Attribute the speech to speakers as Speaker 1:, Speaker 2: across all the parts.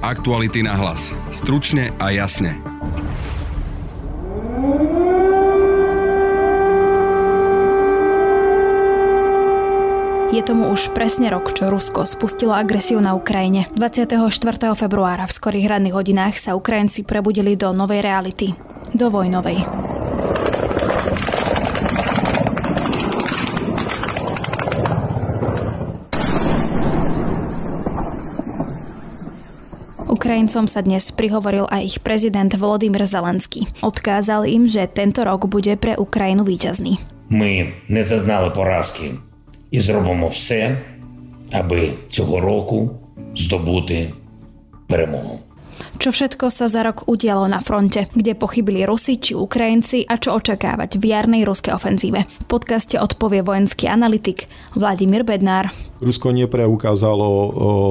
Speaker 1: Aktuality na hlas. Stručne a jasne.
Speaker 2: Je tomu už presne rok, čo Rusko spustilo agresiu na Ukrajine. 24. februára v skorých ranných hodinách sa Ukrajinci prebudili do novej reality. Do vojnovej. Ukrajincom sa dnes prihovoril aj ich prezident Volodymyr Zelenský. Odkázal im, že tento rok bude pre Ukrajinu víťazný.
Speaker 3: Ми не зазнали поразки і зробимо все, аби цього року здобути перемогу.
Speaker 2: Čo všetko sa za rok udialo na fronte, kde pochybili Rusi či Ukrajinci a čo očakávať v jarnej ruskej ofenzíve. V podcaste odpovie vojenský analytik Vladimír Bednár.
Speaker 4: Rusko nepreukázalo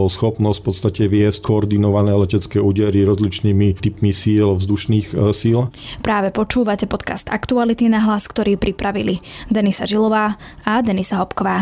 Speaker 4: schopnosť v podstate viesť koordinované letecké údery rozličnými typmi síl, vzdušných e, síl.
Speaker 2: Práve počúvate podcast Aktuality na hlas, ktorý pripravili Denisa Žilová a Denisa Hopková.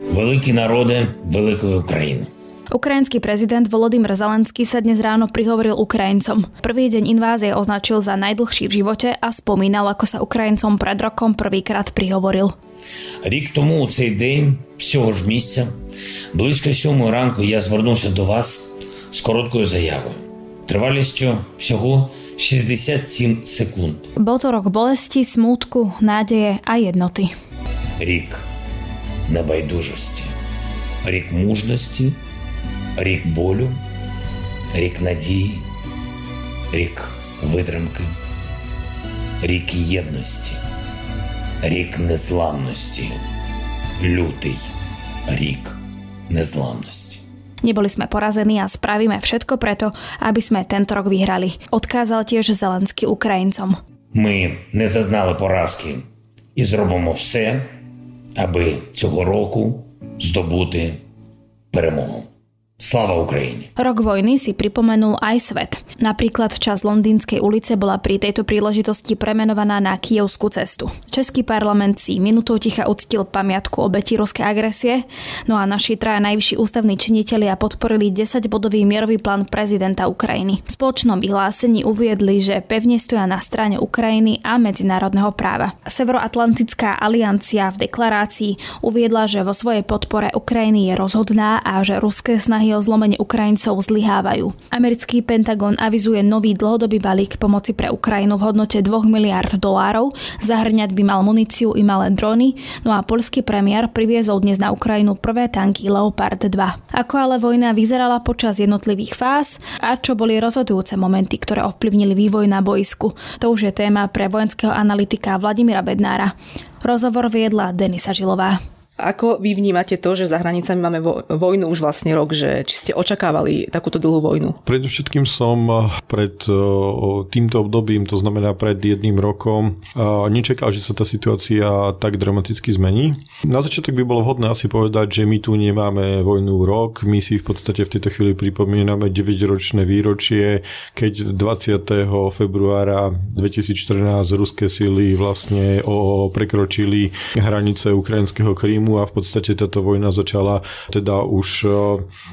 Speaker 3: Великі народи великої України.
Speaker 2: Ukrajinský prezident Volodymyr Zelenský sa dnes ráno prihovoril Ukrajincom. Prvý deň invázie označil za najdlhší v živote a spomínal, ako sa Ukrajincom pred rokom prvýkrát prihovoril.
Speaker 3: Рік тому у цей день, з цього ж місця, близько сьомої ранку я звернувся до вас з короткою заявою. Тривалістю всього 67 секунд.
Speaker 2: Bol to rok bolesti, smútku, nádeje a jednoty.
Speaker 3: Рік небайдужості, рік мужності, рік болю, рік надії, рік витримки, рік єдності, рік незламності, лютий рік незламності.
Speaker 2: Neboli sme porazení a spravíme všetko preto, aby sme tento rok vyhrali. Odkázal tiež Zelenský Ukrajincom.
Speaker 3: Ми не зазнали поразки і зробимо все, аби цього року здобути перемогу. Slava Ukrajine.
Speaker 2: Rok vojny si pripomenul aj svet. Napríklad čas Londýnskej ulice bola pri tejto príležitosti premenovaná na Kievskú cestu. Český parlament si minutou ticha uctil pamiatku obeti ruskej agresie, no a naši traja najvyšší ústavní činitelia podporili 10-bodový mierový plán prezidenta Ukrajiny. V spoločnom vyhlásení uviedli, že pevne stoja na strane Ukrajiny a medzinárodného práva. Severoatlantická aliancia v deklarácii uviedla, že vo svojej podpore Ukrajiny je rozhodná a že ruské snahy o zlomenie Ukrajincov zlyhávajú. Americký Pentagon avizuje nový dlhodobý balík pomoci pre Ukrajinu v hodnote 2 miliard dolárov, zahrňať by mal muníciu i malé drony, no a polský premiér priviezol dnes na Ukrajinu prvé tanky Leopard 2. Ako ale vojna vyzerala počas jednotlivých fáz a čo boli rozhodujúce momenty, ktoré ovplyvnili vývoj na boisku, to už je téma pre vojenského analytika Vladimíra Bednára. Rozhovor viedla Denisa Žilová.
Speaker 5: Ako vy vnímate to, že za hranicami máme vojnu už vlastne rok, že či ste očakávali takúto dlhú vojnu?
Speaker 4: Predovšetkým som eh, pred eh, týmto obdobím, to znamená pred jedným rokom, eh, nečakal, že sa tá situácia tak dramaticky zmení. Na začiatok by bolo vhodné asi povedať, že my tu nemáme vojnu rok, my si v podstate v tejto chvíli pripomíname 9-ročné výročie, keď 20. februára 2014 ruské sily vlastne prekročili hranice ukrajinského Krímu a v podstate táto vojna začala teda už e,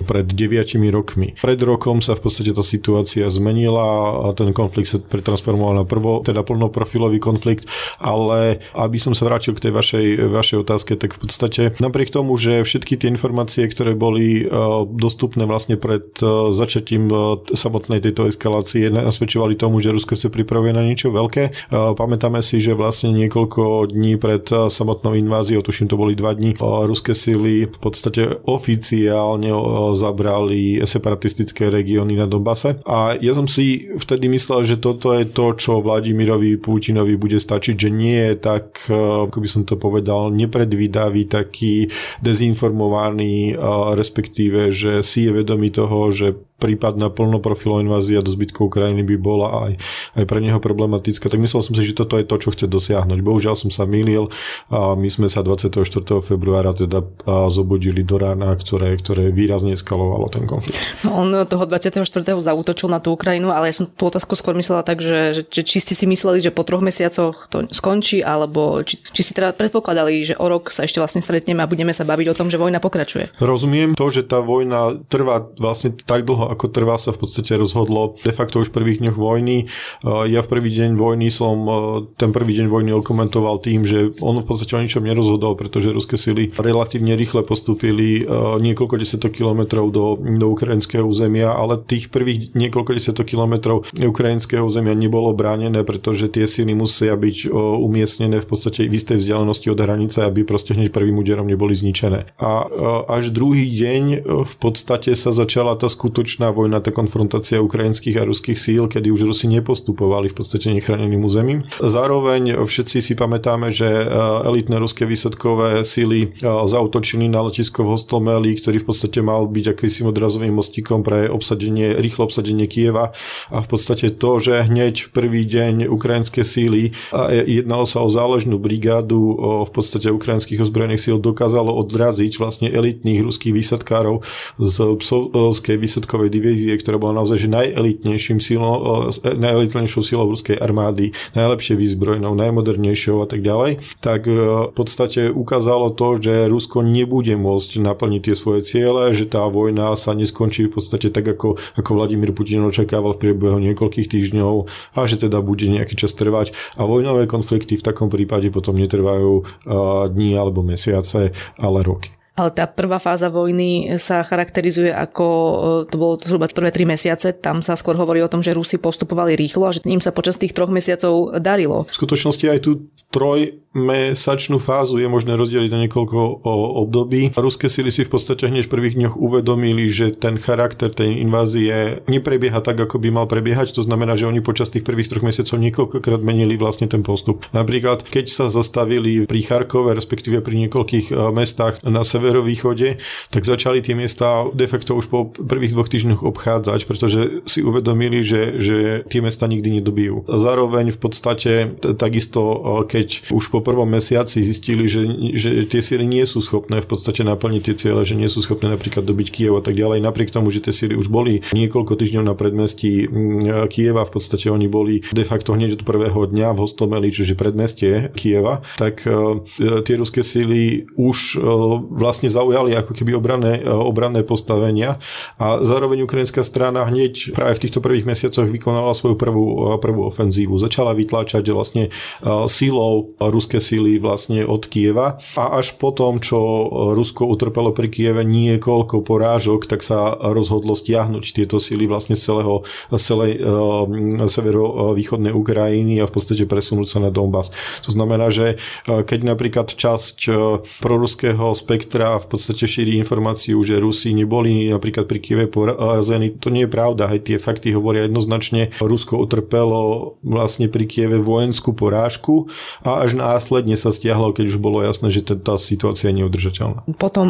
Speaker 4: pred 9 rokmi. Pred rokom sa v podstate tá situácia zmenila a ten konflikt sa pretransformoval na prvo, teda plnoprofilový konflikt, ale aby som sa vrátil k tej vašej, vašej otázke, tak v podstate napriek tomu, že všetky tie informácie, ktoré boli e, dostupné vlastne pred e, začatím samotnej tejto eskalácie, nasvedčovali tomu, že Rusko sa pripravuje na niečo veľké. Pamätáme si, že vlastne niekoľko dní pred samotnou inváziou, tuším to boli dva dní ruské sily v podstate oficiálne zabrali separatistické regióny na Donbase. A ja som si vtedy myslel, že toto je to, čo Vladimirovi Putinovi bude stačiť, že nie je tak, ako by som to povedal, nepredvídavý, taký dezinformovaný, respektíve, že si je vedomý toho, že prípadná plnoprofilová invázia do zbytku Ukrajiny by bola aj, aj pre neho problematická, tak myslel som si, že toto je to, čo chce dosiahnuť. Bohužiaľ som sa mýlil a my sme sa 24. februára teda zobudili do rána, ktoré, ktoré výrazne eskalovalo ten konflikt.
Speaker 5: No, on toho 24. zautočil na tú Ukrajinu, ale ja som tú otázku skôr myslela tak, že, že, či ste si mysleli, že po troch mesiacoch to skončí, alebo či, či si teda predpokladali, že o rok sa ešte vlastne stretneme a budeme sa baviť o tom, že vojna pokračuje.
Speaker 4: Rozumiem to, že tá vojna trvá vlastne tak dlho, ako trvá, sa v podstate rozhodlo de facto už v prvých dňoch vojny. Ja v prvý deň vojny som ten prvý deň vojny okomentoval tým, že on v podstate o ničom nerozhodol, pretože ruské sily relatívne rýchle postúpili niekoľko desiatok kilometrov do, do ukrajinského územia, ale tých prvých niekoľko desiatok kilometrov ukrajinského územia nebolo bránené, pretože tie sily musia byť umiestnené v podstate v istej vzdialenosti od hranice, aby proste hneď prvým úderom neboli zničené. A až druhý deň v podstate sa začala tá skutočná skutočná vojna, tá konfrontácia ukrajinských a ruských síl, kedy už Rusi nepostupovali v podstate nechráneným územím. Zároveň všetci si pamätáme, že e, elitné ruské výsadkové síly e, zautočili na letisko v Hostomeli, ktorý v podstate mal byť akýmsi odrazovým mostíkom pre obsadenie, rýchlo obsadenie Kieva a v podstate to, že hneď prvý deň ukrajinské síly, a jednalo sa o záležnú brigádu v podstate ukrajinských ozbrojených síl, dokázalo odraziť vlastne elitných ruských výsadkárov z psovskej výsadkovej tankové divízie, ktorá bola naozaj že najelitnejším silou, najelitnejšou silou ruskej armády, najlepšie výzbrojnou, najmodernejšou a tak ďalej, tak e, v podstate ukázalo to, že Rusko nebude môcť naplniť tie svoje ciele, že tá vojna sa neskončí v podstate tak, ako, ako Vladimír Putin očakával v priebehu niekoľkých týždňov a že teda bude nejaký čas trvať. A vojnové konflikty v takom prípade potom netrvajú e, dní alebo mesiace, ale roky
Speaker 5: ale tá prvá fáza vojny sa charakterizuje ako, e, to bolo zhruba prvé tri mesiace, tam sa skôr hovorí o tom, že Rusi postupovali rýchlo a že im sa počas tých troch mesiacov darilo.
Speaker 4: V skutočnosti aj tu troj mesačnú fázu je možné rozdeliť na niekoľko období. Ruské sily si v podstate hneď v prvých dňoch uvedomili, že ten charakter tej invázie neprebieha tak, ako by mal prebiehať. To znamená, že oni počas tých prvých troch mesiacov niekoľkokrát menili vlastne ten postup. Napríklad, keď sa zastavili pri Charkove, respektíve pri niekoľkých e, mestách na severovýchode, tak začali tie miesta de facto už po prvých dvoch týždňoch obchádzať, pretože si uvedomili, že, že tie mesta nikdy nedobijú. Zároveň v podstate takisto, e, keď už po prvom mesiaci zistili, že, že tie síly nie sú schopné v podstate naplniť tie ciele, že nie sú schopné napríklad dobiť Kiev a tak ďalej. Napriek tomu, že tie síly už boli niekoľko týždňov na predmestí mm, Kieva, v podstate oni boli de facto hneď od prvého dňa v Hostomeli, čiže predmestie Kieva, tak uh, tie ruské síly už uh, vlastne zaujali ako keby obranné, uh, obranné postavenia a zároveň ukrajinská strana hneď práve v týchto prvých mesiacoch vykonala svoju prvú, prvú ofenzívu. Začala vytláčať vlastne sílou ruské ruské síly vlastne od Kieva a až potom, čo Rusko utrpelo pri Kieve niekoľko porážok, tak sa rozhodlo stiahnuť tieto síly vlastne z celého, z celej uh, severovýchodnej Ukrajiny a v podstate presunúť sa na Donbass. To znamená, že uh, keď napríklad časť uh, proruského spektra v podstate šíri informáciu, že Rusi neboli napríklad pri Kieve porazení, to nie je pravda. Aj tie fakty hovoria jednoznačne. Rusko utrpelo vlastne pri Kieve vojenskú porážku a až následne následne sa stiahlo, keď už bolo jasné, že tá situácia je neudržateľná.
Speaker 5: Potom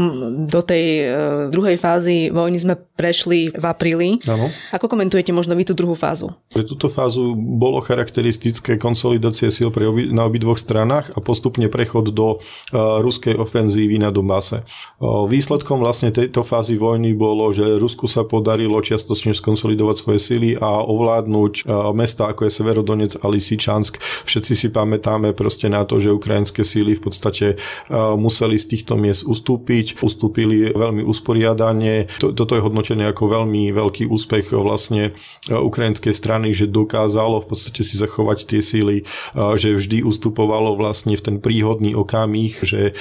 Speaker 5: do tej e, druhej fázy vojny sme prešli v apríli.
Speaker 4: Áno.
Speaker 5: Ako komentujete možno vy tú druhú fázu?
Speaker 4: Pre túto fázu bolo charakteristické konsolidácie síl pri obi, na obidvoch stranách a postupne prechod do uh, ruskej ofenzívy na Donbase. Uh, výsledkom vlastne tejto fázy vojny bolo, že Rusku sa podarilo čiastočne skonsolidovať svoje síly a ovládnuť uh, mesta ako je Severodonec a Lisičansk. Všetci si pamätáme proste na to, že ukrajinské síly v podstate museli z týchto miest ustúpiť. Ustúpili veľmi usporiadane. Toto je hodnotené ako veľmi veľký úspech vlastne ukrajinskej strany, že dokázalo v podstate si zachovať tie síly, že vždy ustupovalo vlastne v ten príhodný okamih, že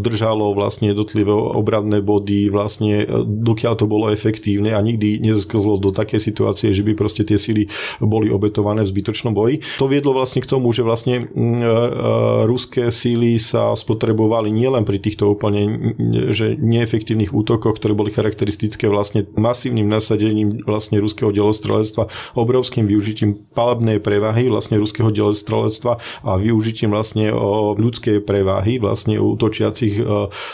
Speaker 4: držalo vlastne jednotlivé obradné body vlastne dokiaľ to bolo efektívne a nikdy nezasklzlo do také situácie, že by proste tie síly boli obetované v zbytočnom boji. To viedlo vlastne k tomu, že vlastne ruské síly sa spotrebovali nielen pri týchto úplne že neefektívnych útokoch, ktoré boli charakteristické vlastne masívnym nasadením vlastne ruského delostrelectva, obrovským využitím palebnej prevahy vlastne ruského delostrelectva a využitím vlastne ľudskej prevahy vlastne útočiacich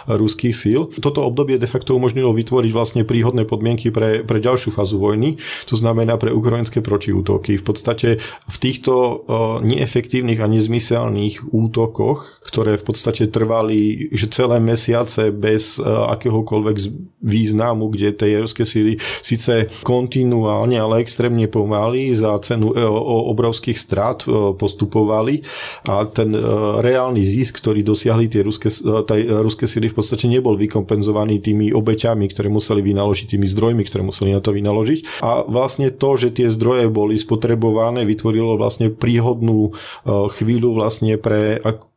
Speaker 4: ruských síl. Toto obdobie de facto umožnilo vytvoriť vlastne príhodné podmienky pre, pre ďalšiu fázu vojny, to znamená pre ukrajinské protiútoky. V podstate v týchto neefektívnych a nezmyselných útokoch, ktoré v podstate trvali že celé mesiace bez akéhokoľvek významu, kde tie ruské síly síce kontinuálne, ale extrémne pomaly za cenu e, obrovských strát e, postupovali a ten e, reálny zisk, ktorý dosiahli tie ruské, tie ruské síly v podstate nebol vykompenzovaný tými obeťami, ktoré museli vynaložiť, tými zdrojmi, ktoré museli na to vynaložiť. A vlastne to, že tie zdroje boli spotrebované, vytvorilo vlastne príhodnú chvíľu vlastne pre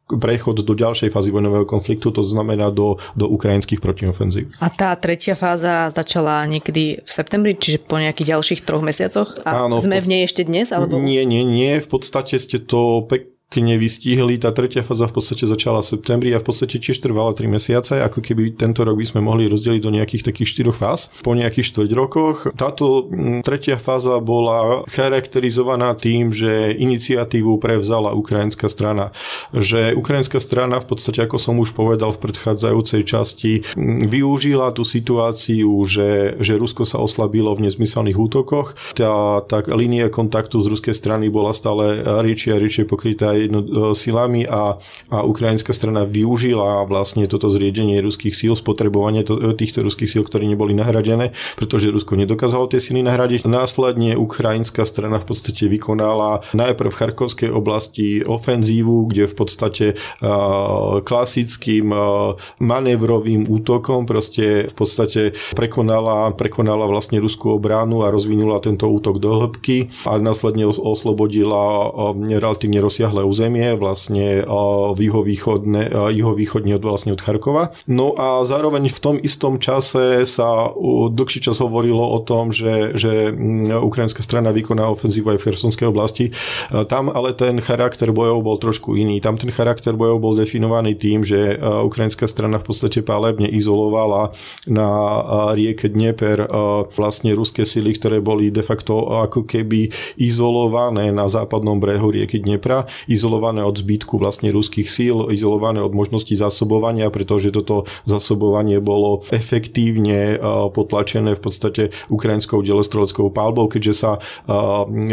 Speaker 4: prechod do ďalšej fázy vojnového konfliktu, to znamená do, do ukrajinských protiofenzív.
Speaker 5: A tá tretia fáza začala niekedy v septembri, čiže po nejakých ďalších troch mesiacoch? A Áno, sme v nej ešte dnes? Alebo...
Speaker 4: Nie, nie, nie. V podstate ste to pek nevystihli. Tá tretia fáza v podstate začala v septembri a v podstate tiež trvala 3 mesiace, ako keby tento rok by sme mohli rozdeliť do nejakých takých 4 fáz. Po nejakých 4 rokoch táto mm, tretia fáza bola charakterizovaná tým, že iniciatívu prevzala ukrajinská strana. Že ukrajinská strana v podstate, ako som už povedal v predchádzajúcej časti, mm, využila tú situáciu, že, že Rusko sa oslabilo v nezmyselných útokoch. Tá, tá línia kontaktu z ruskej strany bola stále riečie a riečie pokrytá jedno, e, silami a, a ukrajinská strana využila vlastne toto zriedenie ruských síl, spotrebovanie to, e, týchto ruských síl, ktoré neboli nahradené, pretože Rusko nedokázalo tie sily nahradiť. Následne ukrajinská strana v podstate vykonala najprv v Charkovskej oblasti ofenzívu, kde v podstate uh, klasickým uh, manévrovým útokom proste v podstate prekonala, prekonala vlastne ruskú obranu a rozvinula tento útok do hĺbky a následne oslobodila uh, relatívne rozsiahle územie, vlastne juhovýchodne, juhovýchodne od, vlastne od Charkova. No a zároveň v tom istom čase sa dlhší čas hovorilo o tom, že, že ukrajinská strana vykoná ofenzívu aj v Chersonskej oblasti. Tam ale ten charakter bojov bol trošku iný. Tam ten charakter bojov bol definovaný tým, že ukrajinská strana v podstate pálebne izolovala na rieke Dnieper vlastne ruské sily, ktoré boli de facto ako keby izolované na západnom brehu rieky Dnepra izolované od zbytku vlastne ruských síl, izolované od možností zásobovania, pretože toto zásobovanie bolo efektívne potlačené v podstate ukrajinskou delostreleckou palbou, keďže sa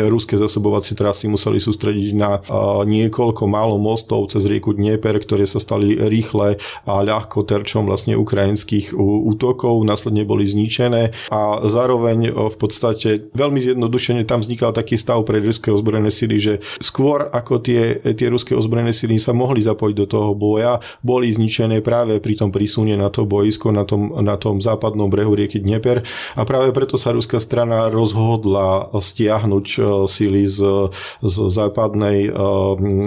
Speaker 4: ruské zásobovacie trasy museli sústrediť na niekoľko málo mostov cez rieku Dnieper, ktoré sa stali rýchle a ľahko terčom vlastne ukrajinských útokov, následne boli zničené a zároveň v podstate veľmi zjednodušene tam vznikal taký stav pre ruské ozbrojené sily, že skôr ako tie tie, ruské ozbrojené sily sa mohli zapojiť do toho boja, boli zničené práve pri tom prísune na to boisko na tom, na tom západnom brehu rieky Dnieper. A práve preto sa ruská strana rozhodla stiahnuť e, sily z, z západnej e,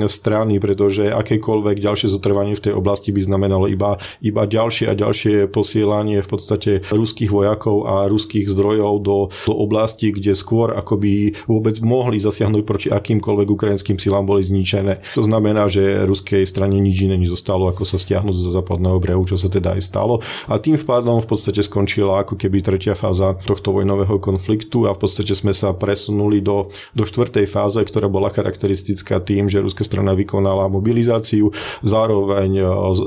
Speaker 4: strany, pretože akékoľvek ďalšie zotrvanie v tej oblasti by znamenalo iba, iba ďalšie a ďalšie posielanie v podstate ruských vojakov a ruských zdrojov do, do oblasti, kde skôr ako by vôbec mohli zasiahnuť proti akýmkoľvek ukrajinským silám boli zničené zničené. To znamená, že ruskej strane nič iné nezostalo, ako sa stiahnuť zo západného brehu, čo sa teda aj stalo. A tým vpádom v podstate skončila ako keby tretia fáza tohto vojnového konfliktu a v podstate sme sa presunuli do, do štvrtej fáze, ktorá bola charakteristická tým, že ruská strana vykonala mobilizáciu, zároveň e,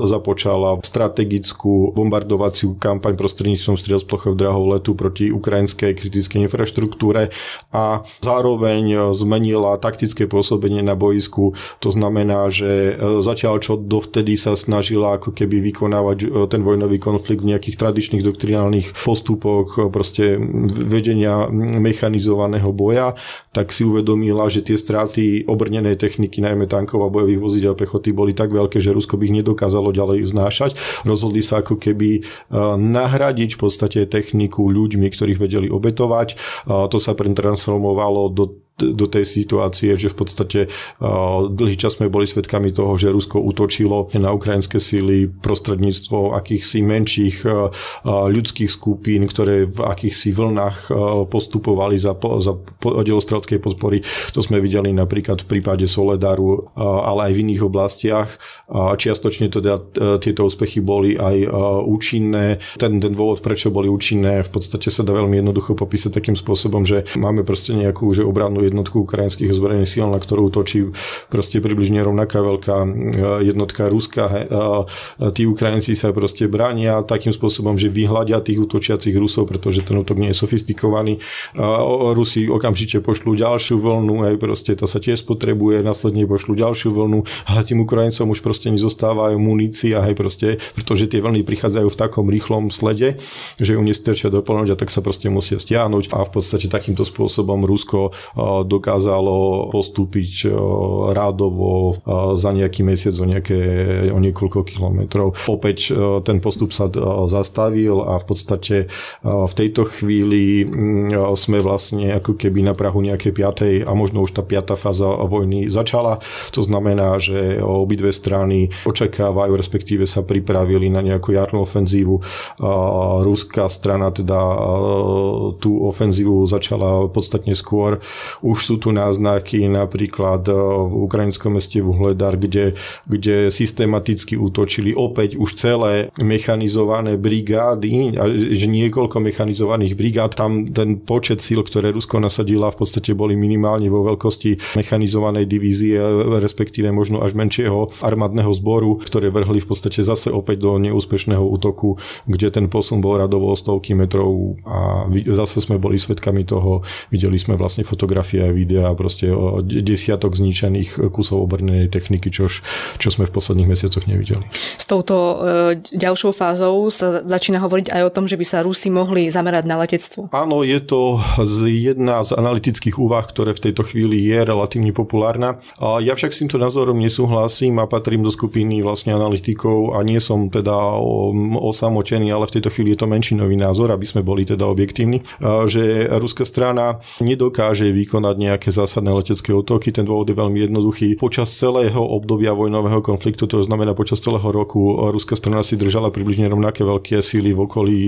Speaker 4: započala strategickú bombardovaciu kampaň prostredníctvom striel z plochov drahov letu proti ukrajinskej kritickej infraštruktúre a zároveň e, zmenila taktické pôsobenie na boisku to znamená, že e, zatiaľ čo dovtedy sa snažila ako keby vykonávať e, ten vojnový konflikt v nejakých tradičných doktrinálnych postupoch e, proste vedenia mechanizovaného boja, tak si uvedomila, že tie straty obrnenej techniky, najmä tankov a bojových vozidel pechoty boli tak veľké, že Rusko by ich nedokázalo ďalej znášať. Rozhodli sa ako keby nahradiť v podstate techniku ľuďmi, ktorých vedeli obetovať. To sa pretransformovalo do do tej situácie, že v podstate dlhý čas sme boli svedkami toho, že Rusko útočilo na ukrajinské síly prostredníctvom akýchsi menších ľudských skupín, ktoré v akýchsi vlnách postupovali za, za oddelostrelskej podpory. To sme videli napríklad v prípade Soledaru, ale aj v iných oblastiach. Čiastočne teda tieto úspechy boli aj účinné. Ten, ten dôvod, prečo boli účinné, v podstate sa dá veľmi jednoducho popísať takým spôsobom, že máme proste nejakú že obrannú jednotku ukrajinských ozbrojených síl, na ktorú točí proste približne rovnaká veľká e, jednotka Ruska. Tí Ukrajinci sa proste bránia takým spôsobom, že vyhľadia tých útočiacich Rusov, pretože ten útok nie je sofistikovaný. Rusi okamžite pošlú ďalšiu vlnu, aj proste to sa tiež spotrebuje, následne pošlú ďalšiu vlnu, ale tým Ukrajincom už proste nezostávajú munícia, aj proste, pretože tie vlny prichádzajú v takom rýchlom slede, že ju nestačia doplňať a tak sa proste musia stiahnuť a v podstate takýmto spôsobom Rusko dokázalo postúpiť rádovo za nejaký mesiac o, nejaké, o niekoľko kilometrov. Opäť ten postup sa zastavil a v podstate v tejto chvíli sme vlastne ako keby na Prahu nejakej piatej a možno už tá piatá fáza vojny začala. To znamená, že obidve strany očakávajú, respektíve sa pripravili na nejakú jarnú ofenzívu. Ruská strana teda tú ofenzívu začala podstatne skôr. Už sú tu náznaky napríklad v ukrajinskom meste Vuhledar, kde, kde systematicky útočili opäť už celé mechanizované brigády, že niekoľko mechanizovaných brigád, tam ten počet síl, ktoré Rusko nasadila v podstate boli minimálne vo veľkosti mechanizovanej divízie, respektíve možno až menšieho armádneho zboru, ktoré vrhli v podstate zase opäť do neúspešného útoku, kde ten posun bol radovo o stovky metrov a zase sme boli svetkami toho, videli sme vlastne fotografie a videá proste o desiatok zničených kusov obrnenej techniky, čož, čo sme v posledných mesiacoch nevideli.
Speaker 5: S touto e, ďalšou fázou sa začína hovoriť aj o tom, že by sa Rusi mohli zamerať na letectvo.
Speaker 4: Áno, je to jedna z analytických úvah, ktoré v tejto chvíli je relatívne populárna. Ja však s týmto názorom nesúhlasím a patrím do skupiny vlastne analytikov a nie som teda osamotený, ale v tejto chvíli je to menšinový názor, aby sme boli teda objektívni, že ruská strana nedokáže vykonať nejaké zásadné letecké útoky. Ten dôvod je veľmi jednoduchý. Počas celého obdobia vojnového konfliktu, to znamená počas celého roku, ruská strana si držala približne rovnaké veľké síly v okolí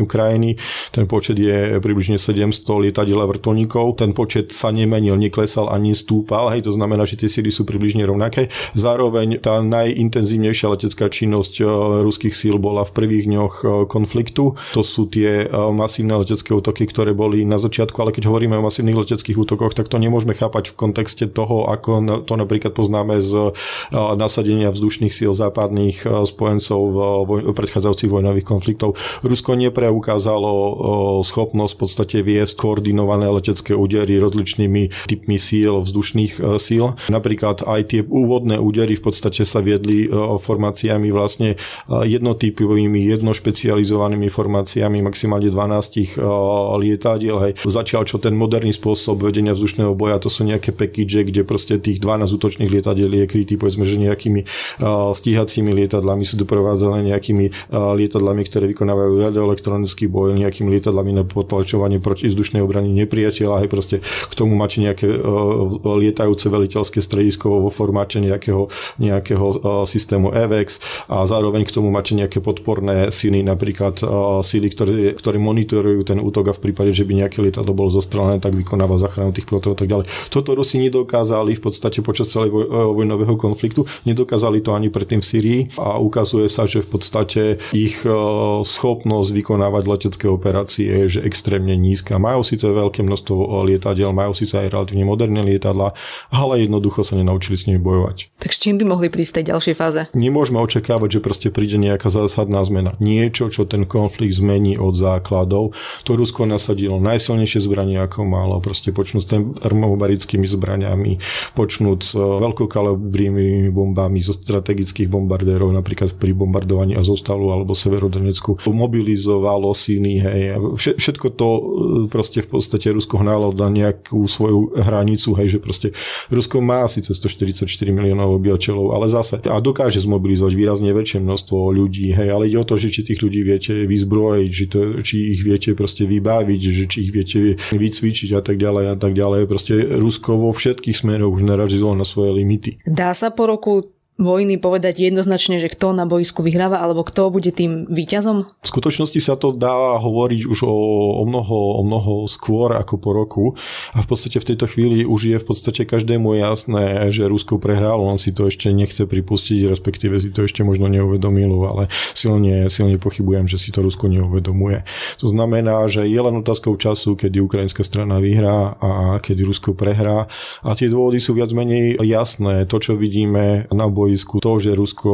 Speaker 4: Ukrajiny. Ten počet je približne 700 lietadiel a vrtulníkov. Ten počet sa nemenil, neklesal ani stúpal. Hej, to znamená, že tie síly sú približne rovnaké. Zároveň tá najintenzívnejšia letecká činnosť e, ruských síl bola v prvých dňoch e, konfliktu. To sú tie masívne letecké útoky, ktoré boli na začiatku, ale keď hovoríme o masívnych leteckých útokoch, tak to nemôžeme chápať v kontexte toho, ako to napríklad poznáme z nasadenia vzdušných síl západných spojencov v predchádzajúcich vojnových konfliktov. Rusko nepreukázalo schopnosť v podstate viesť koordinované letecké údery rozličnými typmi síl, vzdušných síl. Napríklad aj tie úvodné údery v podstate sa viedli formáciami vlastne jednotypovými, jednošpecializovanými formáciami maximálne 12 lietadiel. Hej. Zatiaľ, čo ten moderný spôsob vedenia vzdušného boja, to sú nejaké package, kde proste tých 12 útočných lietadiel je krytý, povedzme, že nejakými stíhacími lietadlami sú doprevádzané nejakými lietadlami, ktoré vykonávajú radioelektronický boj, nejakými lietadlami na potlačovanie vzdušnej obrany nepriateľa. Hej, proste k tomu máte nejaké lietajúce veliteľské stredisko vo formáte nejakého, nejakého systému EVEX a zároveň k tomu máte nejaké podporné síly, napríklad síly, ktoré, ktoré monitorujú ten útok a v prípade, že by nejaké lietadlo bolo zostrelené, tak vykonáva záchranu tých pilotov a tak ďalej. Toto Rusi nedokázali v podstate počas celého vojnového konfliktu, nedokázali to ani predtým v Syrii a ukazuje sa, že v podstate ich schopnosť vykonávať letecké operácie je že extrémne nízka. Majú síce veľké množstvo lietadiel, majú síce aj relatívne moderné lietadla, ale jednoducho sa nenaučili s nimi bojovať.
Speaker 5: Tak s čím by mohli prísť tej ďalšej fáze?
Speaker 4: Nemôžeme očakávať, že proste príde nejaká zásadná zmena. Niečo, čo ten konflikt zmení od základov. To Rusko nasadilo najsilnejšie zbranie, ako malo. Proste počnúť s termobarickými zbraniami, počnúť s veľkokalibrými bombami zo strategických bombardérov, napríklad pri bombardovaní Azostalu alebo Severodonecku. Mobilizovalo síny, hej. Všetko to e, proste v podstate Rusko hnalo na nejakú svoju hranicu, hej, že proste Rusko má síce 144 miliónov obyvateľov, ale zase a dokáže zmobilizovať výrazne väčšie množstvo ľudí, hej, ale ide o to, že či tých ľudí viete vyzbrojiť, či, to, či ich viete proste vybaviť, že či ich viete vycvičiť a tak ďalej a tak ďalej. Proste Rusko vo všetkých smeroch už narazilo na svoje limity.
Speaker 5: Dá sa po roku vojny povedať jednoznačne, že kto na boisku vyhráva alebo kto bude tým víťazom?
Speaker 4: V skutočnosti sa to dá hovoriť už o, o, mnoho, o mnoho skôr ako po roku a v podstate v tejto chvíli už je v podstate každému jasné, že Rusko prehrálo, on si to ešte nechce pripustiť, respektíve si to ešte možno neuvedomilo, ale silne, silne pochybujem, že si to Rusko neuvedomuje. To znamená, že je len otázkou času, kedy ukrajinská strana vyhrá a kedy Rusko prehrá a tie dôvody sú viac menej jasné. To, čo vidíme na boji boisku to, že Rusko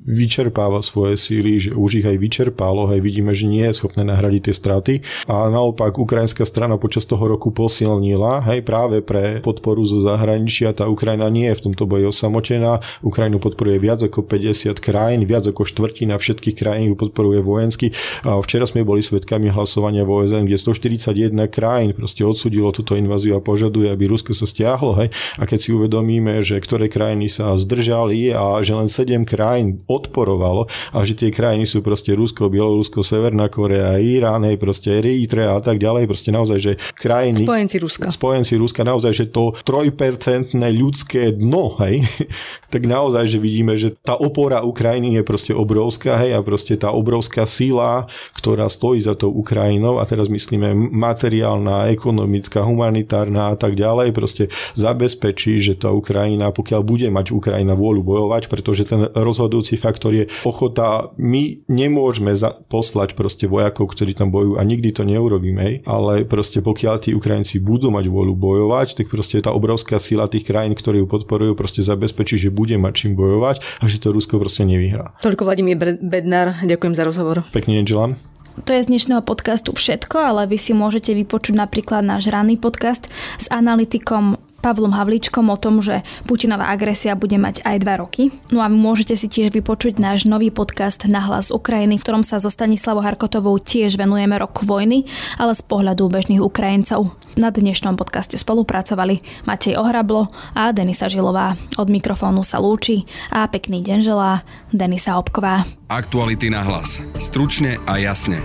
Speaker 4: vyčerpáva svoje síly, že už ich aj vyčerpalo, aj vidíme, že nie je schopné nahradiť tie straty. A naopak ukrajinská strana počas toho roku posilnila, hej, práve pre podporu zo zahraničia, tá Ukrajina nie je v tomto boji osamotená, Ukrajinu podporuje viac ako 50 krajín, viac ako štvrtina všetkých krajín ju podporuje vojensky. A včera sme boli svetkami hlasovania v OSN, kde 141 krajín proste odsudilo túto inváziu a požaduje, aby Rusko sa stiahlo, hej, a keď si uvedomíme, že ktoré krajiny sa zdržali a že len 7 krajín odporovalo a že tie krajiny sú proste Rusko, Bielorusko, Severná Korea, Irán, hej, proste Eritrea a tak ďalej, proste naozaj, že krajiny...
Speaker 5: Spojenci Ruska.
Speaker 4: Spojenci Ruska, naozaj, že to trojpercentné ľudské dno, hej, tak naozaj, že vidíme, že tá opora Ukrajiny je proste obrovská, hej, a proste tá obrovská sila, ktorá stojí za tou Ukrajinou a teraz myslíme materiálna, ekonomická, humanitárna a tak ďalej, proste zabezpečí, že tá Ukrajina, pokiaľ bude mať Ukrajina vôľu bojovať, bojovať, pretože ten rozhodujúci faktor je ochota. My nemôžeme za- poslať proste vojakov, ktorí tam bojujú a nikdy to neurobíme, ale proste pokiaľ tí Ukrajinci budú mať vôľu bojovať, tak proste tá obrovská sila tých krajín, ktorí ju podporujú, proste zabezpečí, že bude mať čím bojovať a že to Rusko proste nevyhrá.
Speaker 5: Toľko Vladimír Bednár, ďakujem za rozhovor.
Speaker 4: Pekný deň želám.
Speaker 2: To je z dnešného podcastu všetko, ale vy si môžete vypočuť napríklad náš ranný podcast s analytikom Pavlom Havličkom o tom, že Putinová agresia bude mať aj dva roky. No a môžete si tiež vypočuť náš nový podcast Na hlas Ukrajiny, v ktorom sa so Stanislavou Harkotovou tiež venujeme rok vojny, ale z pohľadu bežných Ukrajincov. Na dnešnom podcaste spolupracovali Matej Ohrablo a Denisa Žilová. Od mikrofónu sa lúči a pekný deň želá Denisa Obková.
Speaker 1: Aktuality na hlas. Stručne a jasne.